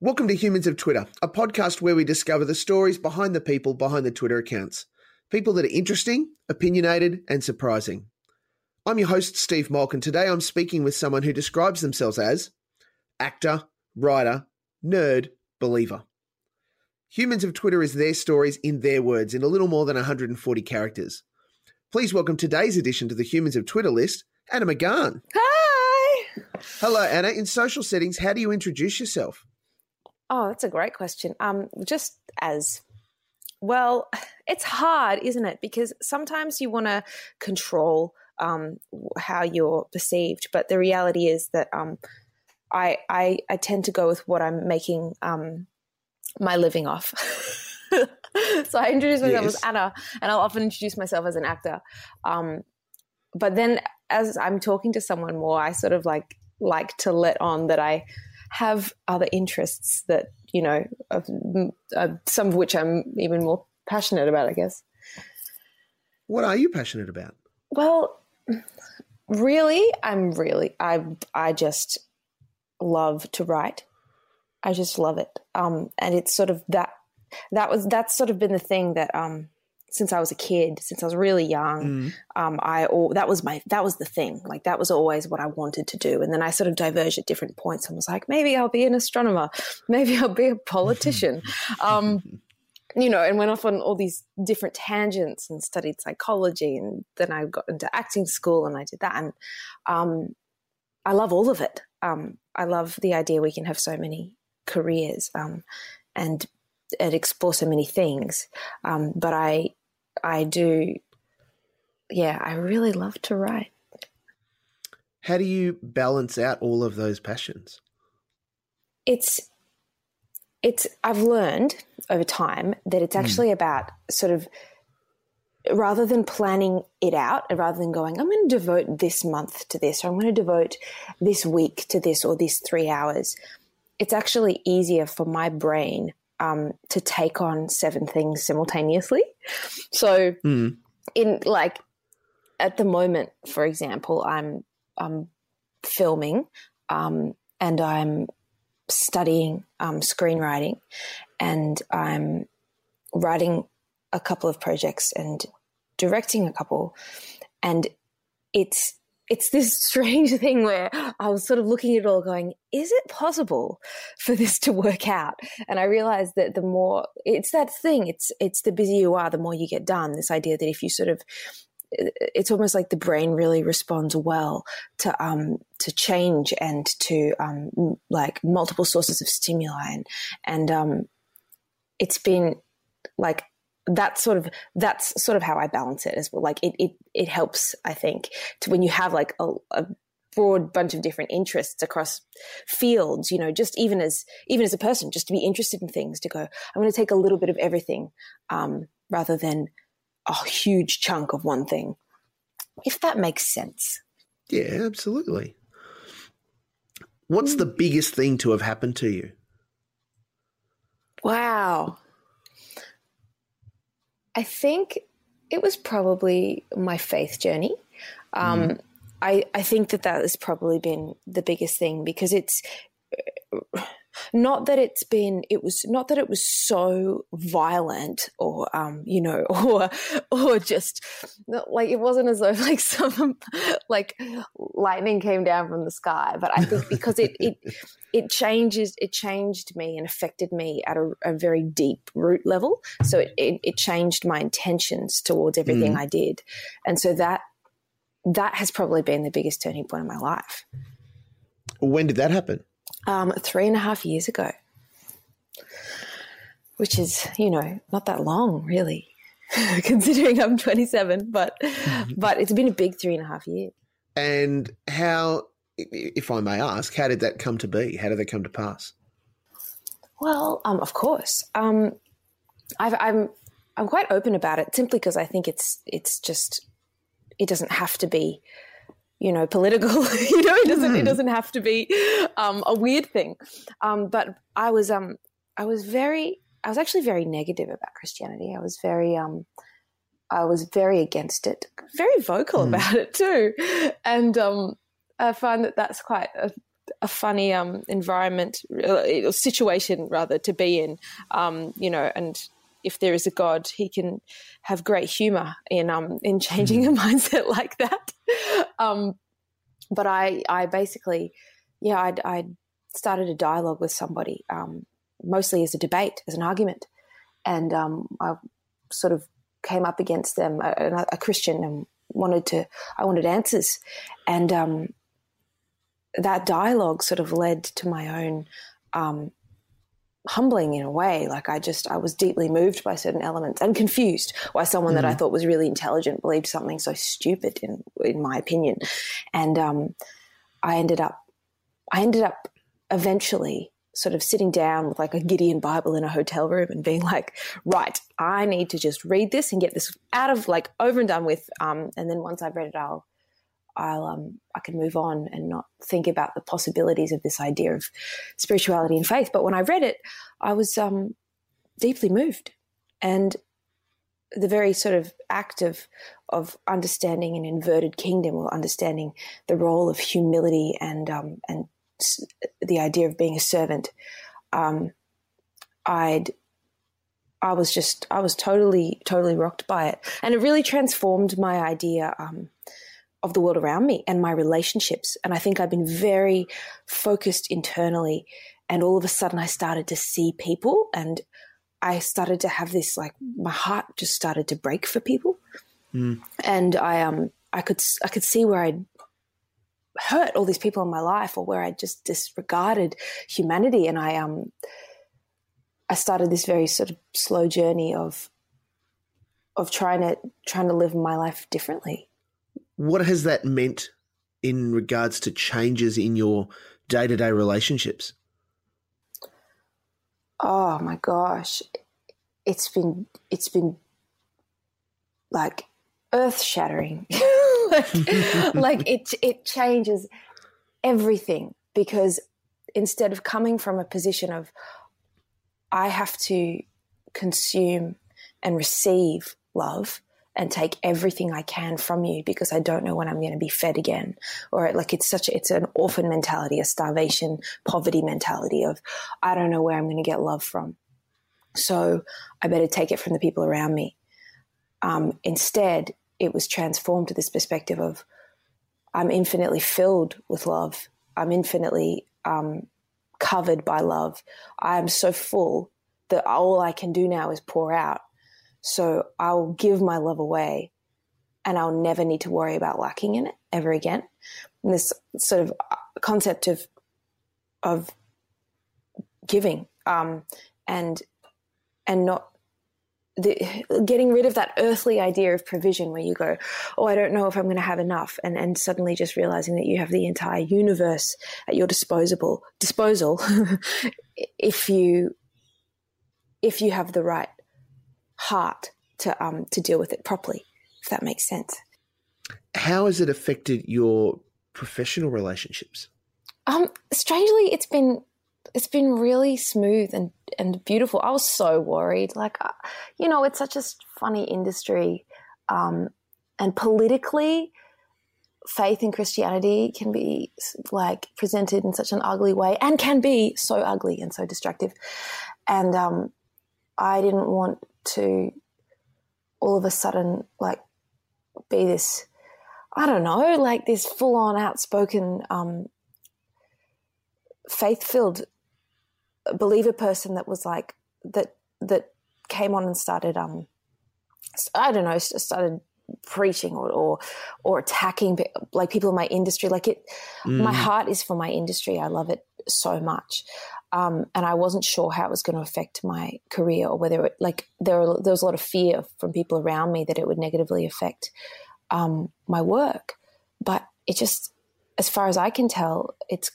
Welcome to Humans of Twitter, a podcast where we discover the stories behind the people behind the Twitter accounts. People that are interesting, opinionated, and surprising. I'm your host, Steve Malk, and today I'm speaking with someone who describes themselves as actor, writer, nerd, believer. Humans of Twitter is their stories in their words in a little more than 140 characters. Please welcome today's addition to the Humans of Twitter list, Anna McGahan. Hi. Hello, Anna. In social settings, how do you introduce yourself? Oh, that's a great question. Um, just as well, it's hard, isn't it? Because sometimes you want to control um, how you're perceived, but the reality is that um, I, I I tend to go with what I'm making um, my living off. so I introduce myself yes. as Anna, and I'll often introduce myself as an actor. Um, but then, as I'm talking to someone more, I sort of like like to let on that I have other interests that you know, uh, some of which I'm even more passionate about, I guess. What are you passionate about? Well, really, I'm really I I just love to write. I just love it, um, and it's sort of that that was that's sort of been the thing that um, since I was a kid, since I was really young, mm. um, I that was my that was the thing. Like that was always what I wanted to do. And then I sort of diverged at different points and was like, maybe I'll be an astronomer, maybe I'll be a politician. um, you know, and went off on all these different tangents and studied psychology. And then I got into acting school and I did that. And um, I love all of it. Um, I love the idea we can have so many careers um, and and explore so many things. Um, but I I do, yeah, I really love to write. How do you balance out all of those passions? It's, it's, I've learned over time that it's hmm. actually mm. about sort of, rather than planning it out rather than going, I'm going to devote this month to this, or I'm going to devote this week to this or this three hours, it's actually easier for my brain um, to take on seven things simultaneously. So, mm. in like at the moment, for example, I'm I'm filming um, and I'm studying um, screenwriting, and I'm writing a couple of projects and directing a couple, and it's it's this strange thing where I was sort of looking at it all going, is it possible for this to work out? And I realized that the more it's that thing, it's it's the busier you are, the more you get done. This idea that if you sort of it's almost like the brain really responds well to um to change and to um like multiple sources of stimuli and and um it's been like that's sort of that's sort of how I balance it as well. Like it it it helps, I think, to when you have like a, a broad bunch of different interests across fields you know just even as even as a person just to be interested in things to go i'm going to take a little bit of everything um, rather than a huge chunk of one thing. If that makes sense. Yeah absolutely. What's mm. the biggest thing to have happened to you? Wow I think it was probably my faith journey. Um, mm. I, I think that that has probably been the biggest thing because it's not that it's been it was not that it was so violent or um you know or or just like it wasn't as though like some like lightning came down from the sky but i think because it it it changes it changed me and affected me at a, a very deep root level. So it, it, it changed my intentions towards everything mm. i did. And so that that has probably been the biggest turning point in my life. When did that happen um, three and a half years ago, which is, you know, not that long really, considering I'm 27, but, mm-hmm. but it's been a big three and a half years. And how, if I may ask, how did that come to be? How did that come to pass? Well, um, of course. Um, i I'm I'm quite open about it simply because I think it's it's just it doesn't have to be you know, political. you know, it doesn't mm. it hmm. doesn't have to be um, a weird thing. Um, but I was um, I was very I was actually very negative about Christianity. I was very um, I was very against it, very vocal mm. about it too, and um, I find that that's quite a, a funny um, environment uh, situation rather to be in. Um, you know, and if there is a God, he can have great humor in um in changing a mindset like that. Um, but I I basically yeah I I started a dialogue with somebody um, mostly as a debate as an argument, and um, I sort of came up against them a, a, Christian and wanted to I wanted answers, and um, that dialogue sort of led to my own um, humbling in a way. Like I just, I was deeply moved by certain elements and confused why someone mm-hmm. that I mm. thought was really intelligent believed something so stupid in, in my opinion. And, um, I ended up, I ended up eventually sort of sitting down with like a Gideon Bible in a hotel room and being like, right, I need to just read this and get this out of like over and done with. Um, and then once I've read it, I'll I'll um, I can move on and not think about the possibilities of this idea of spirituality and faith. But when I read it, I was um, deeply moved, and the very sort of act of of understanding an inverted kingdom or understanding the role of humility and um, and the idea of being a servant, um, I'd I was just I was totally totally rocked by it, and it really transformed my idea um, of the world around me and my relationships. And I think I've been very focused internally. And all of a sudden, I started to see people and I started to have this like my heart just started to break for people. Mm. And I um I could I could see where I'd hurt all these people in my life or where I just disregarded humanity and I um I started this very sort of slow journey of of trying to trying to live my life differently what has that meant in regards to changes in your day to day relationships? Oh my gosh. It's been it's been like earth shattering. like, like it it changes everything because instead of coming from a position of I have to consume and receive love, and take everything I can from you because I don't know when I'm going to be fed again. Or like it's such, it's an orphan mentality, a starvation, poverty mentality of, I don't know where I'm going to get love from. So I better take it from the people around me. Um, instead, it was transformed to this perspective of, I'm infinitely filled with love. I'm infinitely um, covered by love. I am so full that all I can do now is pour out so I'll give my love away and I'll never need to worry about lacking in it ever again. And this sort of uh, concept of, of giving, um, and, and not the, getting rid of that earthly idea of provision where you go, oh, I don't know if I'm going to have enough, and and suddenly just realizing that you have the entire universe at your disposable disposal if you if you have the right heart to um, to deal with it properly, if that makes sense. How has it affected your professional relationships? Um, strangely, it's been it's been really smooth and and beautiful. I was so worried, like uh, you know, it's such a funny industry, um, and politically, faith in Christianity can be like presented in such an ugly way, and can be so ugly and so destructive. And um, I didn't want to all of a sudden like be this I don't know, like this full on outspoken um, faith filled believer person that was like that that came on and started um I don't know started preaching or or, or attacking like people in my industry like it mm. my heart is for my industry I love it so much um, and I wasn't sure how it was going to affect my career or whether it, like there, were, there was a lot of fear from people around me that it would negatively affect um, my work. But it just, as far as I can tell, it's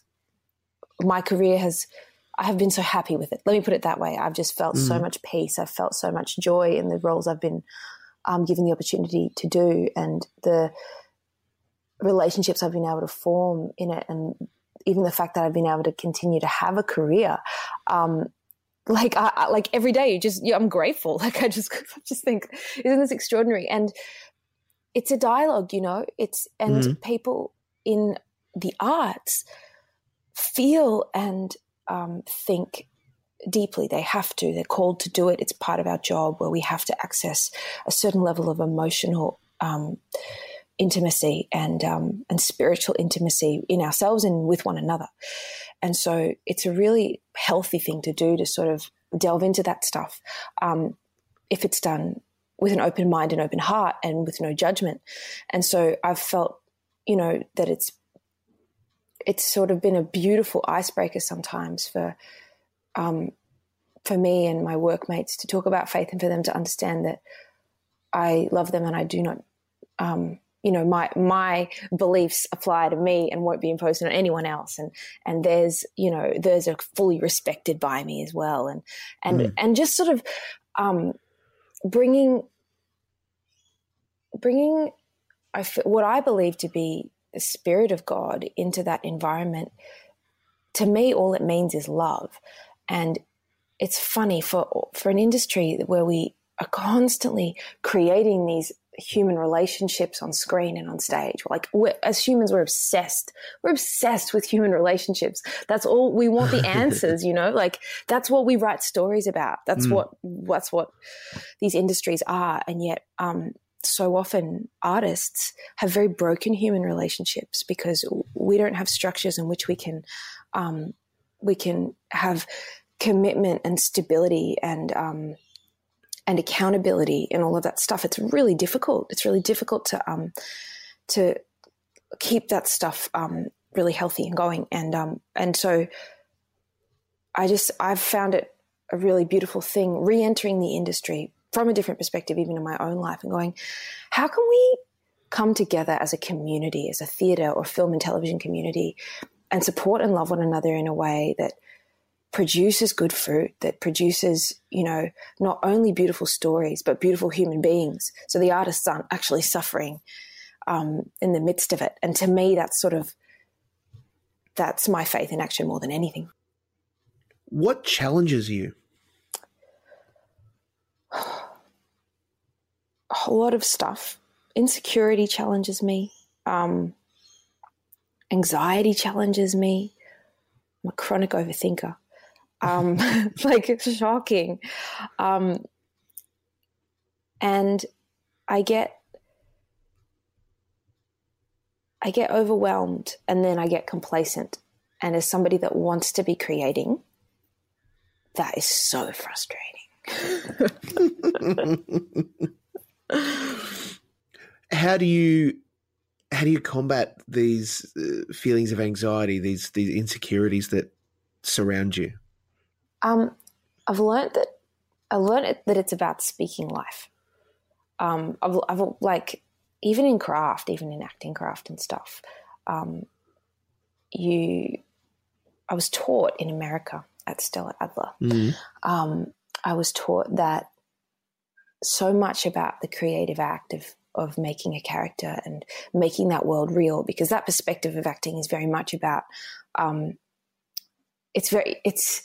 my career has. I have been so happy with it. Let me put it that way. I've just felt mm. so much peace. I've felt so much joy in the roles I've been um, given the opportunity to do, and the relationships I've been able to form in it, and even the fact that I've been able to continue to have a career, um, like I, I, like every day, you just I'm grateful. Like I just I just think, isn't this extraordinary? And it's a dialogue, you know. It's and mm-hmm. people in the arts feel and um, think deeply. They have to. They're called to do it. It's part of our job where we have to access a certain level of emotional um, intimacy and um, and spiritual intimacy in ourselves and with one another. And so it's a really healthy thing to do to sort of delve into that stuff um, if it's done with an open mind and open heart and with no judgment. And so I've felt, you know, that it's it's sort of been a beautiful icebreaker sometimes for um, for me and my workmates to talk about faith and for them to understand that I love them and I do not, um, you know, my my beliefs apply to me and won't be imposed on anyone else. And and there's you know there's a fully respected by me as well. And and mm. and just sort of um, bringing bringing I, what I believe to be the spirit of God into that environment. To me, all it means is love. And it's funny for for an industry where we are constantly creating these human relationships on screen and on stage. Like as humans, we're obsessed. We're obsessed with human relationships. That's all we want. The answers, you know, like that's what we write stories about. That's mm. what that's what these industries are. And yet, um, so often artists have very broken human relationships because we don't have structures in which we can um, we can have commitment and stability and um, and accountability and all of that stuff. It's really difficult. It's really difficult to um, to keep that stuff um, really healthy and going. And um, and so I just I've found it a really beautiful thing re-entering the industry from a different perspective, even in my own life, and going, how can we come together as a community, as a theatre or film and television community, and support and love one another in a way that produces good fruit, that produces, you know, not only beautiful stories, but beautiful human beings. So the artists aren't actually suffering um, in the midst of it. And to me, that's sort of, that's my faith in action more than anything. What challenges you? A lot of stuff. Insecurity challenges me. Um, anxiety challenges me. I'm a chronic overthinker um, like it's shocking. Um, and I get I get overwhelmed and then I get complacent. And as somebody that wants to be creating, that is so frustrating. how do you how do you combat these uh, feelings of anxiety, these these insecurities that surround you? Um, I've learned that I learned that it's about speaking life. Um, I've, I've like even in craft, even in acting craft and stuff. Um, you, I was taught in America at Stella Adler. Mm-hmm. Um, I was taught that so much about the creative act of of making a character and making that world real because that perspective of acting is very much about um, it's very it's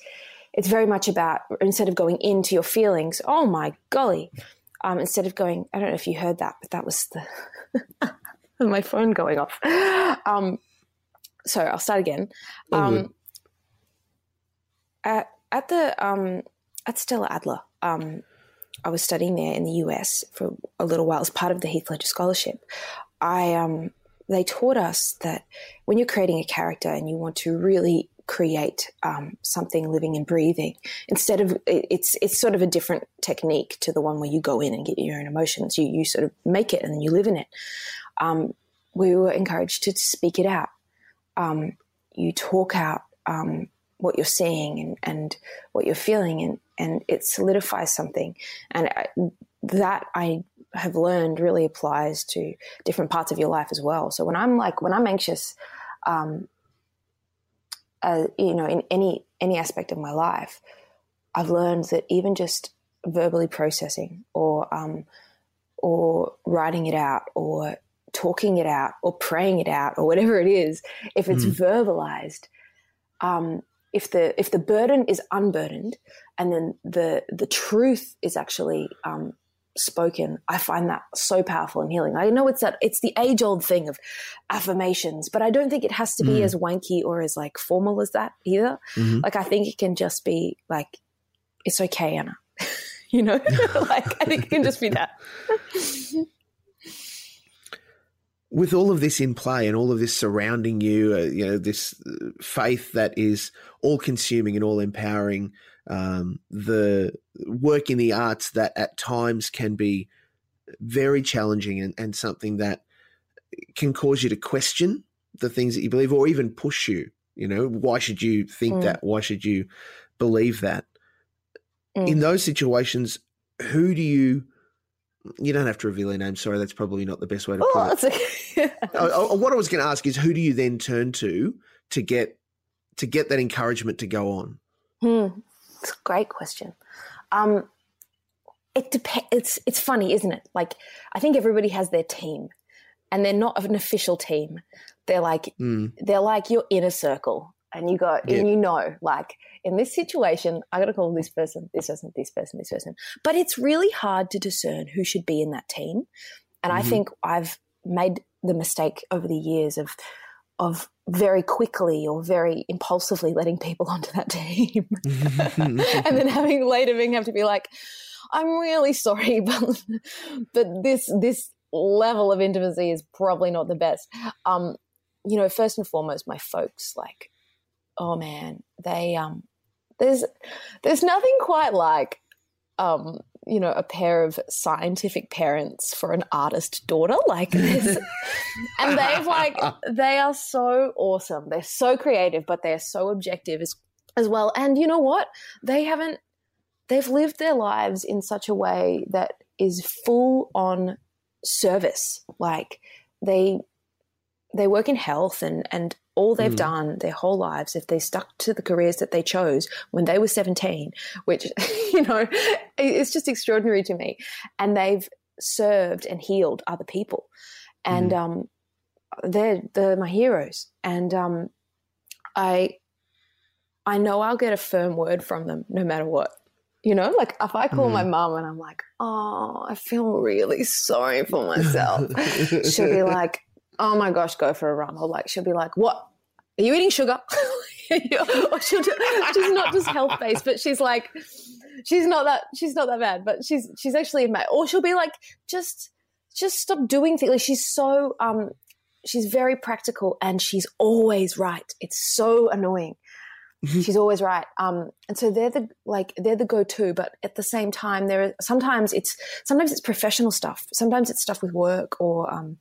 it's very much about instead of going into your feelings, oh my golly, um, instead of going, I don't know if you heard that, but that was the my phone going off. Um, so I'll start again. Um, at at the um, at Stella Adler, um, I was studying there in the US for a little while as part of the Heath Ledger Scholarship. I um, they taught us that when you're creating a character and you want to really create um, something living and breathing instead of it's it's sort of a different technique to the one where you go in and get your own emotions you you sort of make it and then you live in it um, we were encouraged to speak it out um, you talk out um, what you're seeing and, and what you're feeling and and it solidifies something and I, that I have learned really applies to different parts of your life as well so when I'm like when I'm anxious um, uh, you know, in any any aspect of my life, I've learned that even just verbally processing or um, or writing it out or talking it out or praying it out or whatever it is, if it's mm. verbalized, um, if the if the burden is unburdened, and then the the truth is actually um, spoken, I find that so powerful and healing. I know it's that it's the age old thing of affirmations, but I don't think it has to be mm. as wanky or as like formal as that either. Mm-hmm. Like I think it can just be like, it's okay, Anna. you know, like I think it can just be that. With all of this in play and all of this surrounding you, uh, you know, this uh, faith that is all consuming and all empowering, um, the work in the arts that at times can be very challenging and, and something that can cause you to question the things that you believe or even push you. You know, why should you think mm. that? Why should you believe that? Mm. In those situations, who do you? You don't have to reveal your name. Sorry, that's probably not the best way to oh, put it. What I was going to ask is, who do you then turn to to get to get that encouragement to go on? Hmm. It's a great question. Um, it depends. It's it's funny, isn't it? Like I think everybody has their team, and they're not an official team. They're like mm. they're like your inner circle, and you go yeah. and you know, like in this situation, I got to call this person, this person, this person, this person. But it's really hard to discern who should be in that team, and mm-hmm. I think I've made the mistake over the years of of very quickly or very impulsively letting people onto that team. And then having later being have to be like i'm really sorry but but this this level of intimacy is probably not the best. Um you know first and foremost my folks like oh man they um there's there's nothing quite like um you know, a pair of scientific parents for an artist daughter like this. and they've like, they are so awesome. They're so creative, but they're so objective as, as well. And you know what? They haven't, they've lived their lives in such a way that is full on service. Like they, they work in health and, and all they've mm. done their whole lives, if they stuck to the careers that they chose when they were 17, which, you know, it's just extraordinary to me. And they've served and healed other people. And mm. um, they're, they're my heroes. And um, I, I know I'll get a firm word from them no matter what. You know, like if I call mm. my mom and I'm like, oh, I feel really sorry for myself, she'll be like, oh my gosh, go for a run. Or like, she'll be like, what? Are you eating sugar? or she'll do, she's not just health based, but she's like, she's not that, she's not that bad, but she's, she's actually in my, or she'll be like, just, just stop doing things. Like she's so, um, she's very practical and she's always right. It's so annoying. Mm-hmm. she's always right. Um, and so they're the like they're the go-to, but at the same time, there are sometimes it's sometimes it's professional stuff. Sometimes it's stuff with work or um,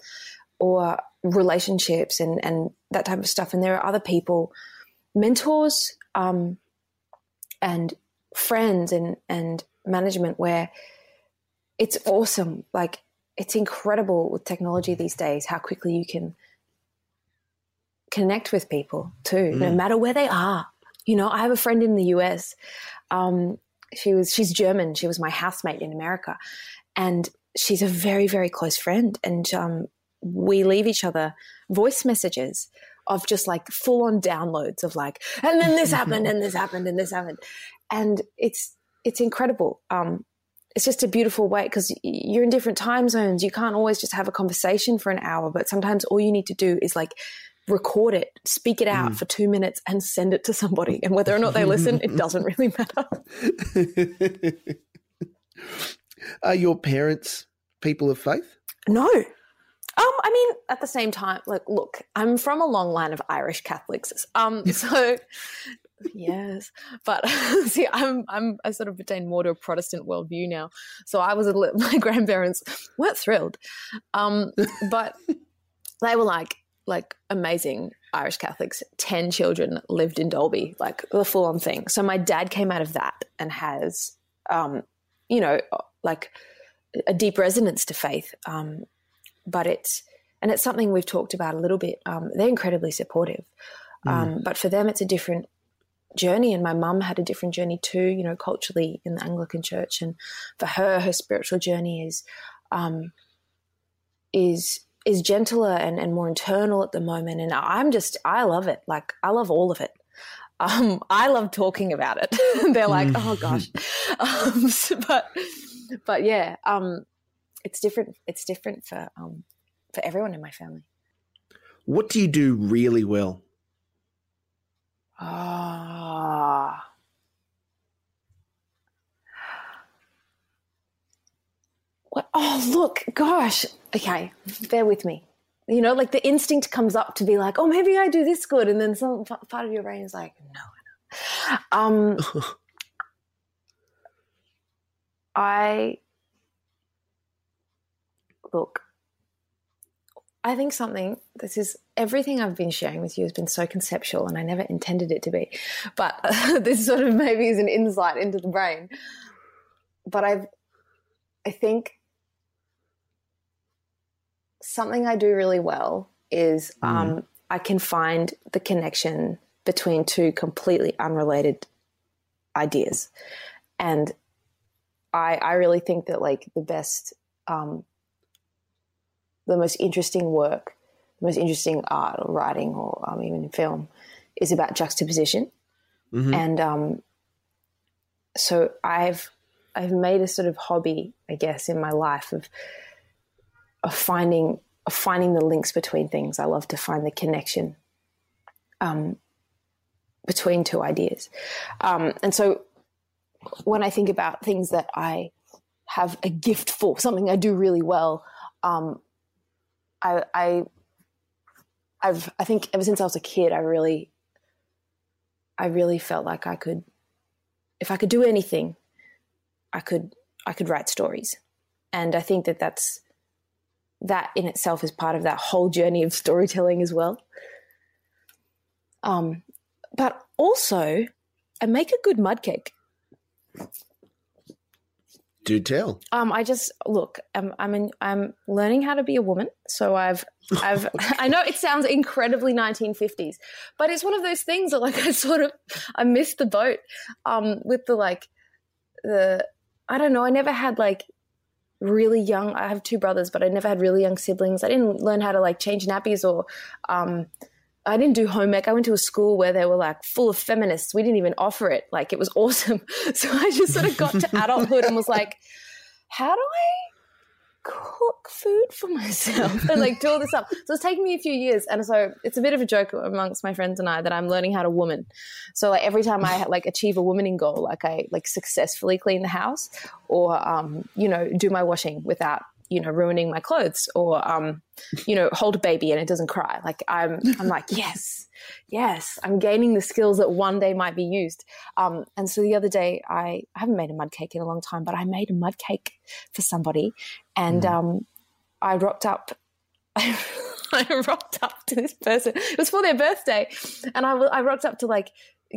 or relationships and, and that type of stuff. And there are other people, mentors um, and friends and, and management where it's awesome. Like it's incredible with technology these days how quickly you can connect with people too, mm. no matter where they are. You know, I have a friend in the US. Um, she was she's German. She was my housemate in America, and she's a very very close friend. And um, we leave each other voice messages of just like full on downloads of like, and then this happened and this happened and this happened. And it's, it's incredible. Um, it's just a beautiful way because you're in different time zones. You can't always just have a conversation for an hour, but sometimes all you need to do is like record it, speak it out mm. for two minutes, and send it to somebody. And whether or not they listen, it doesn't really matter. Are your parents people of faith? No, um, I mean, at the same time, like, look, I'm from a long line of Irish Catholics. Um, so yes, but see, I'm I'm I sort of pertain more to a Protestant worldview now. So I was a little, my grandparents weren't thrilled, um, but they were like like amazing Irish Catholics. Ten children lived in Dalby, like the full on thing. So my dad came out of that and has, um, you know, like a deep resonance to faith. Um, but it's and it's something we've talked about a little bit. Um, they're incredibly supportive, mm. um, but for them, it's a different journey. And my mum had a different journey too, you know, culturally in the Anglican Church. And for her, her spiritual journey is um, is is gentler and, and more internal at the moment. And I'm just, I love it. Like I love all of it. Um, I love talking about it. They're like, oh gosh, um, but but yeah, um, it's different. It's different for um, for everyone in my family. What do you do really well? Ah. What? Oh, look, gosh. Okay, bear with me. You know, like the instinct comes up to be like, oh, maybe I do this good, and then some part of your brain is like, no. Um, I look. I think something. This is everything I've been sharing with you has been so conceptual, and I never intended it to be. But this sort of maybe is an insight into the brain. But I've, I think something I do really well is mm. um, I can find the connection between two completely unrelated ideas. And I, I really think that like the best, um, the most interesting work, the most interesting art or writing or um, even film is about juxtaposition. Mm-hmm. And um, so I've I've made a sort of hobby, I guess, in my life of of finding of finding the links between things. I love to find the connection um, between two ideas, um, and so when I think about things that I have a gift for, something I do really well, um, I, I I've I think ever since I was a kid, I really I really felt like I could if I could do anything, I could I could write stories. And I think that that's that in itself is part of that whole journey of storytelling as well. Um, but also, I make a good mud cake. Do tell. Um, I just look. I'm I'm in, I'm learning how to be a woman. So I've I've I know it sounds incredibly 1950s, but it's one of those things that like I sort of I missed the boat. Um, with the like the I don't know. I never had like really young. I have two brothers, but I never had really young siblings. I didn't learn how to like change nappies or um, I didn't do home ec. I went to a school where they were like full of feminists. We didn't even offer it. Like it was awesome. So I just sort of got to adulthood and was like, how do I cook food for myself and like do all this stuff. So it's taken me a few years, and so it's a bit of a joke amongst my friends and I that I'm learning how to woman. So like every time I like achieve a womaning goal, like I like successfully clean the house or um, you know do my washing without you know ruining my clothes or um, you know hold a baby and it doesn't cry. Like I'm I'm like yes yes, I'm gaining the skills that one day might be used. Um, and so the other day, I, I, haven't made a mud cake in a long time, but I made a mud cake for somebody, and mm. um, I rocked up. I rocked up to this person. It was for their birthday, and I, I rocked up to like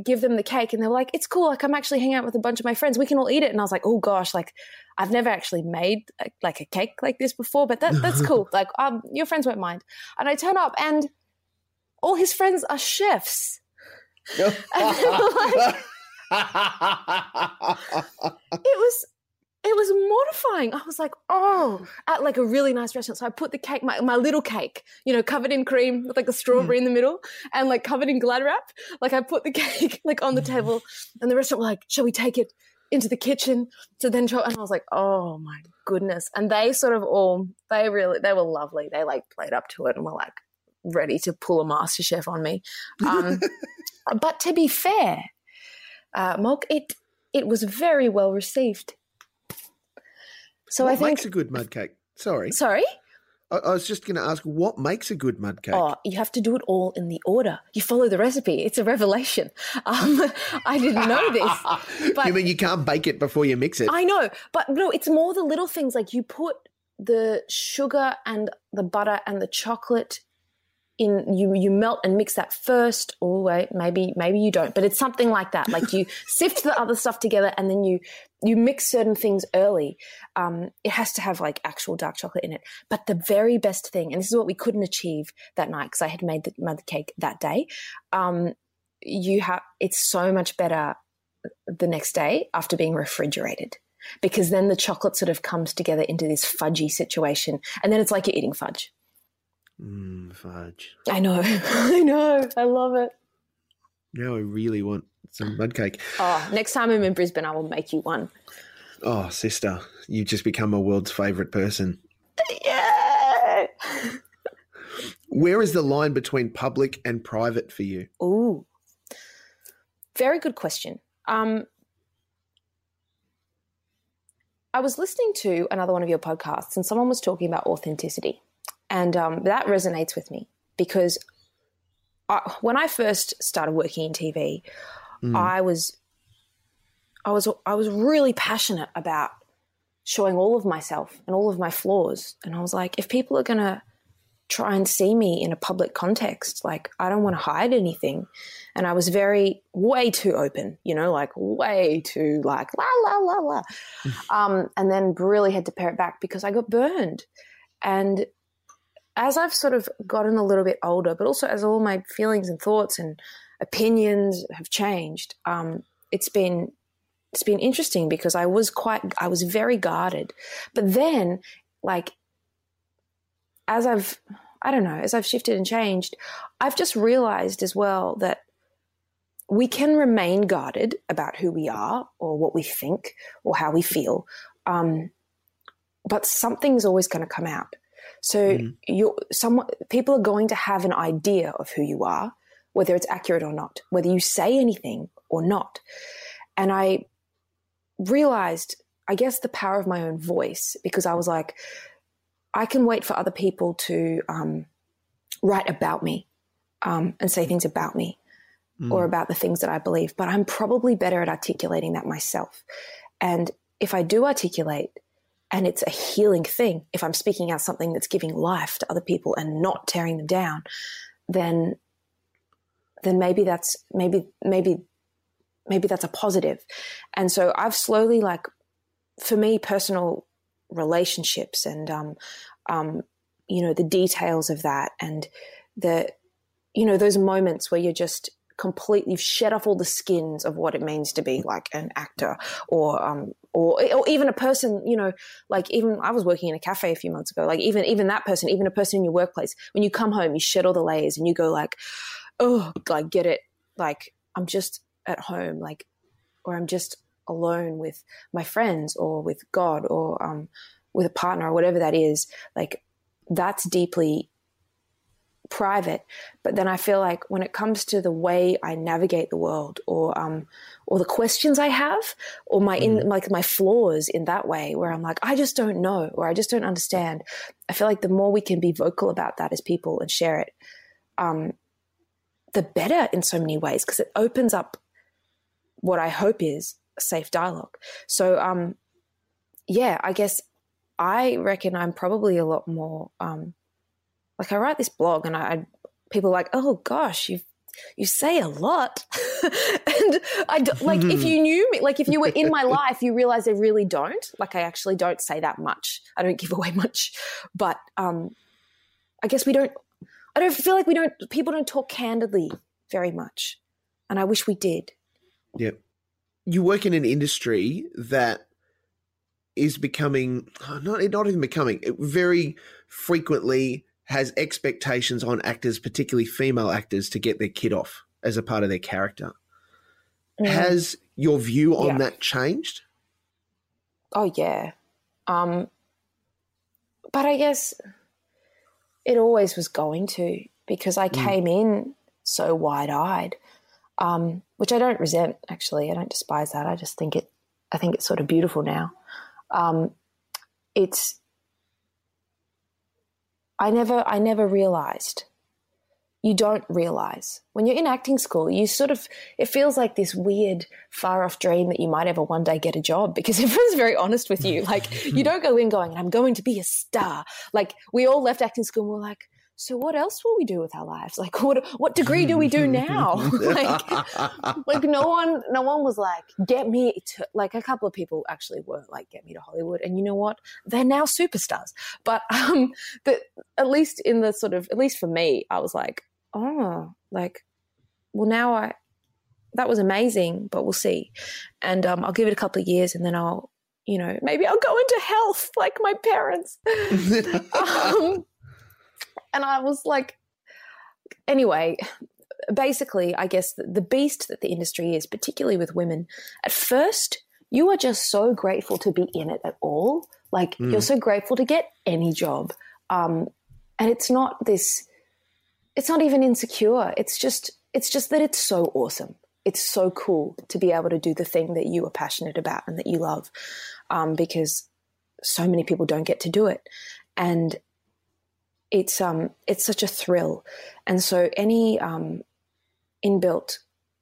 give them the cake, and they were like, "It's cool. Like I'm actually hanging out with a bunch of my friends. We can all eat it." And I was like, "Oh gosh, like I've never actually made a, like a cake like this before, but that, that's cool. Like um, your friends won't mind." And I turn up, and all his friends are chefs. like, it was it was mortifying. I was like, oh, at like a really nice restaurant. So I put the cake, my, my little cake, you know, covered in cream with like a strawberry mm. in the middle and like covered in glad wrap. Like I put the cake like on the table and the restaurant were like, shall we take it into the kitchen to then try? And I was like, oh my goodness. And they sort of all, they really, they were lovely. They like played up to it and were like, ready to pull a master chef on me. Um, but to be fair, uh, Mog, it it was very well received. So what I think makes a good mud cake. Sorry, sorry. I, I was just going to ask, what makes a good mud cake? Oh, you have to do it all in the order. You follow the recipe. It's a revelation. Um, I didn't know this. But you mean you can't bake it before you mix it? I know, but no, it's more the little things like you put the sugar and the butter and the chocolate in you you melt and mix that first or wait maybe maybe you don't but it's something like that. Like you sift the other stuff together and then you you mix certain things early. Um, it has to have like actual dark chocolate in it. But the very best thing and this is what we couldn't achieve that night because i had made the mother cake that day um, you have it's so much better the next day after being refrigerated because then the chocolate sort of comes together into this fudgy situation and then it's like you're eating fudge Mm, fudge. I know. I know. I love it. Now I really want some mud cake. Oh, next time I'm in Brisbane, I will make you one. Oh, sister, you've just become a world's favorite person. Yeah. Where is the line between public and private for you? Ooh. Very good question. Um, I was listening to another one of your podcasts, and someone was talking about authenticity, and um, that resonates with me because I, when I first started working in TV, mm. I was, I was, I was really passionate about showing all of myself and all of my flaws, and I was like, if people are gonna try and see me in a public context. Like, I don't want to hide anything. And I was very, way too open, you know, like way too, like, la, la, la, la. um, and then really had to pare it back because I got burned. And as I've sort of gotten a little bit older, but also as all my feelings and thoughts and opinions have changed, um, it's been it's been interesting because I was quite I was very guarded. But then like as I've, I don't know, as I've shifted and changed, I've just realized as well that we can remain guarded about who we are or what we think or how we feel. Um, but something's always going to come out. So mm. you're someone, people are going to have an idea of who you are, whether it's accurate or not, whether you say anything or not. And I realized, I guess, the power of my own voice because I was like, I can wait for other people to um, write about me um, and say things about me mm. or about the things that I believe, but I'm probably better at articulating that myself. And if I do articulate, and it's a healing thing, if I'm speaking out something that's giving life to other people and not tearing them down, then then maybe that's maybe maybe maybe that's a positive. And so I've slowly like for me personal relationships and um, um, you know the details of that and the you know those moments where you're just completely shed off all the skins of what it means to be like an actor or um or or even a person you know like even I was working in a cafe a few months ago like even even that person even a person in your workplace when you come home you shed all the layers and you go like oh like get it like I'm just at home like or I'm just alone with my friends or with God or um, with a partner or whatever that is, like that's deeply private. But then I feel like when it comes to the way I navigate the world or um, or the questions I have or my in mm. like my flaws in that way where I'm like, I just don't know or I just don't understand. I feel like the more we can be vocal about that as people and share it, um, the better in so many ways because it opens up what I hope is safe dialogue. So, um, yeah, I guess I reckon I'm probably a lot more um, like I write this blog and I, I people are like, oh gosh, you you say a lot, and I like if you knew me, like if you were in my life, you realize I really don't. Like I actually don't say that much. I don't give away much, but um, I guess we don't. I don't feel like we don't. People don't talk candidly very much, and I wish we did. Yeah you work in an industry that is becoming not not even becoming very frequently has expectations on actors, particularly female actors, to get their kid off as a part of their character. Mm. Has your view on yeah. that changed? Oh yeah, um, but I guess it always was going to because I mm. came in so wide eyed um, which I don't resent. Actually, I don't despise that. I just think it. I think it's sort of beautiful now. Um, it's. I never. I never realized. You don't realize when you're in acting school. You sort of. It feels like this weird, far off dream that you might ever one day get a job because everyone's very honest with you. Like you don't go in going, "I'm going to be a star." Like we all left acting school and we're like so what else will we do with our lives? Like what what degree do we do now? like like no one no one was like get me to like a couple of people actually were like get me to Hollywood and you know what? They're now superstars. But um the, at least in the sort of at least for me I was like, "Oh, like well now I that was amazing, but we'll see." And um I'll give it a couple of years and then I'll you know, maybe I'll go into health like my parents. um, and I was like, anyway, basically, I guess the, beast that the industry is, particularly with women, at first you are just so grateful to be in it at all. Like mm. you're so grateful to get any job. Um, and it's not this, it's not even insecure. It's just, it's just that it's so awesome. It's so cool to be able to do the thing that you are passionate about and that you love, um, because so many people don't get to do it, and it's um it's such a thrill, and so any um inbuilt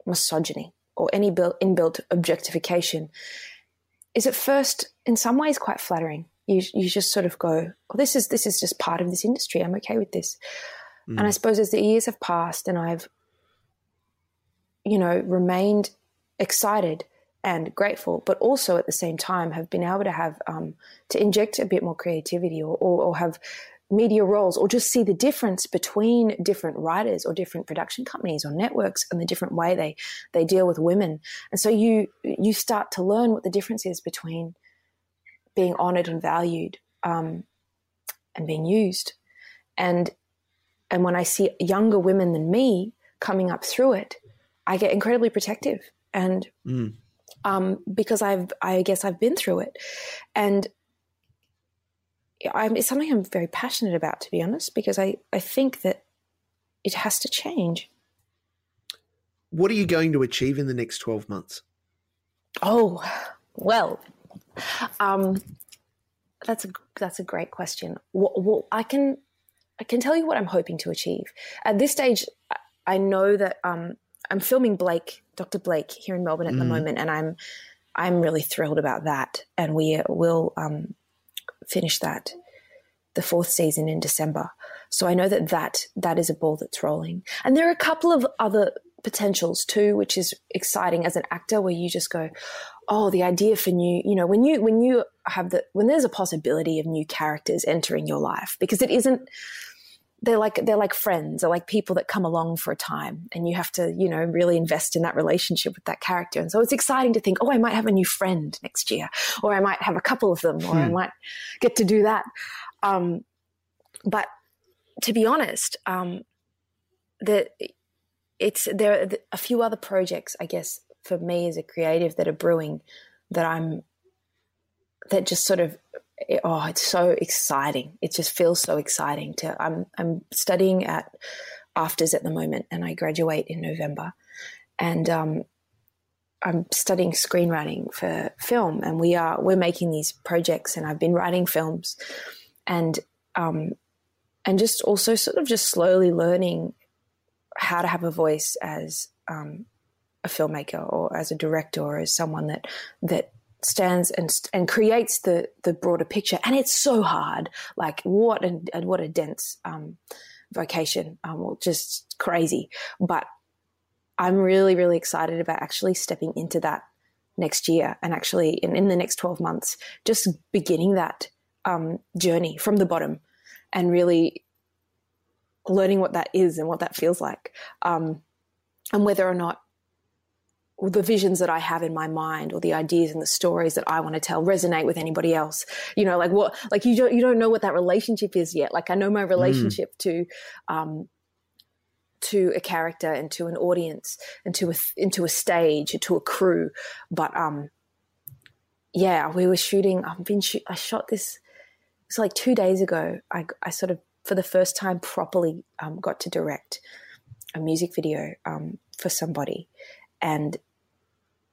misogyny or any built, inbuilt objectification is at first in some ways quite flattering. You, you just sort of go, oh, this is this is just part of this industry. I'm okay with this. Mm. And I suppose as the years have passed and I've, you know, remained excited and grateful, but also at the same time have been able to have um, to inject a bit more creativity or, or, or have media roles or just see the difference between different writers or different production companies or networks and the different way they they deal with women. And so you you start to learn what the difference is between being honored and valued um, and being used. And and when i see younger women than me coming up through it i get incredibly protective and mm. um, because i've i guess i've been through it. And I'm, it's something I'm very passionate about, to be honest, because I, I think that it has to change. What are you going to achieve in the next 12 months? Oh, well, um, that's a that's a great question. Well, well, I can I can tell you what I'm hoping to achieve. At this stage, I know that um, I'm filming Blake, Dr. Blake, here in Melbourne at mm. the moment, and I'm I'm really thrilled about that. And we will um, finish that the fourth season in December. So I know that that that is a ball that's rolling. And there are a couple of other potentials too, which is exciting as an actor where you just go, oh, the idea for new, you know, when you when you have the when there's a possibility of new characters entering your life because it isn't they're like they're like friends or like people that come along for a time and you have to you know really invest in that relationship with that character and so it's exciting to think oh i might have a new friend next year or i might have a couple of them or hmm. i might get to do that um, but to be honest um, that it's there are a few other projects i guess for me as a creative that are brewing that i'm that just sort of it, oh, it's so exciting. It just feels so exciting to. I'm I'm studying at AFTRS at the moment, and I graduate in November, and um, I'm studying screenwriting for film, and we are we're making these projects, and I've been writing films, and um, and just also sort of just slowly learning how to have a voice as um, a filmmaker or as a director or as someone that that stands and and creates the the broader picture. And it's so hard. Like what and what a dense um, vocation. Um, well, just crazy. But i'm really really excited about actually stepping into that next year and actually in, in the next 12 months just beginning that um, journey from the bottom and really learning what that is and what that feels like. Um, and whether or not the visions that I have in my mind or the ideas and the stories that I want to tell resonate with anybody else. You know, like what, like you don't, you don't know what that relationship is yet. Like I know my relationship mm. to, um, to a character and to an audience and to a, into a stage to a crew. But, um, yeah, we were shooting, I've been, shoot, I shot this, it's like two days ago. I, I sort of, for the first time properly, um, got to direct a music video, um, for somebody and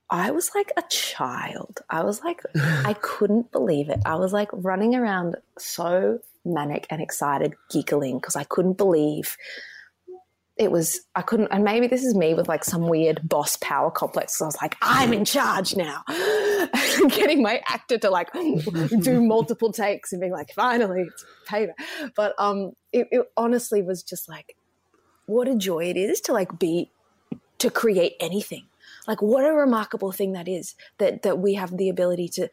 I was like a child. I was like, I couldn't believe it. I was like running around so manic and excited, giggling because I couldn't believe it was, I couldn't, and maybe this is me with like some weird boss power complex. So I was like, I'm in charge now. Getting my actor to like do multiple takes and being like, finally, it's payback. But um, it, it honestly was just like, what a joy it is to like be, to create anything like what a remarkable thing that is that that we have the ability to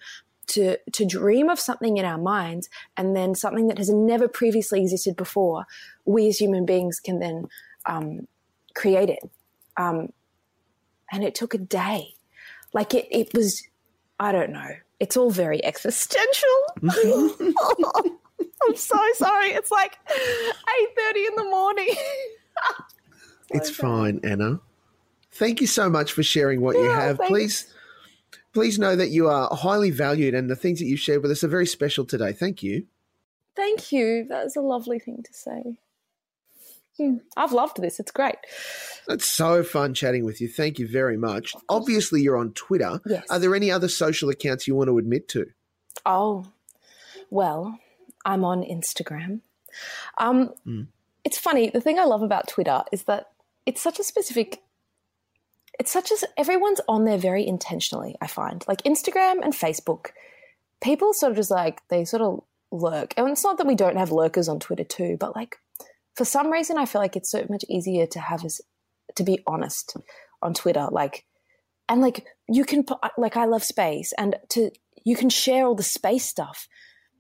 to to dream of something in our minds and then something that has never previously existed before we as human beings can then um, create it. Um, and it took a day. Like it it was i don't know. It's all very existential. I'm so sorry. It's like 8.30 in the morning. It's fine anna Thank you so much for sharing what you have. Please, please know that you are highly valued and the things that you've shared with us are very special today. Thank you. Thank you. That was a lovely thing to say. Hmm. I've loved this. It's great. It's so fun chatting with you. Thank you very much. Obviously, you're on Twitter. Yes. Are there any other social accounts you want to admit to? Oh, well, I'm on Instagram. Um, Mm. It's funny. The thing I love about Twitter is that it's such a specific. It's such as everyone's on there very intentionally. I find like Instagram and Facebook, people sort of just like they sort of lurk, and it's not that we don't have lurkers on Twitter too, but like for some reason I feel like it's so much easier to have as to be honest on Twitter, like and like you can like I love space and to you can share all the space stuff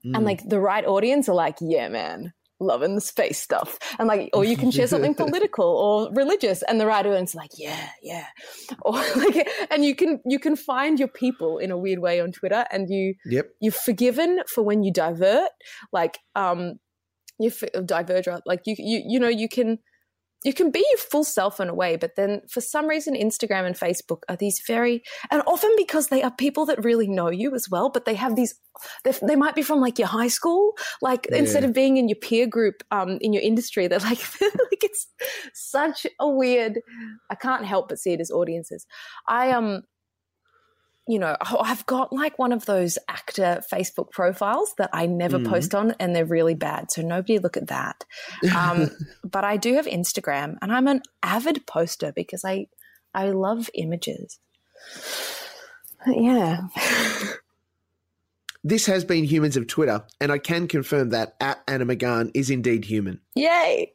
Mm. and like the right audience are like yeah man loving the space stuff. And like or you can share something political or religious and the right audience like yeah yeah. Or like and you can you can find your people in a weird way on twitter and you Yep. you're forgiven for when you divert. Like um you f- diverge like you you you know you can you can be your full self in a way but then for some reason instagram and facebook are these very and often because they are people that really know you as well but they have these they, might be from like your high school like instead of being in your peer group um in your industry they're like like it's such a weird i can't help but see it as audiences. I um you know, oh, I've got like one of those actor Facebook profiles that I never Mhm. post on, and they're really bad. So nobody look at that. Um, but I do have Instagram, and I'm an avid poster because I I love images. Yeah. This has been Humans of Twitter, and I can confirm that at Anna McGahan is indeed human. Yay.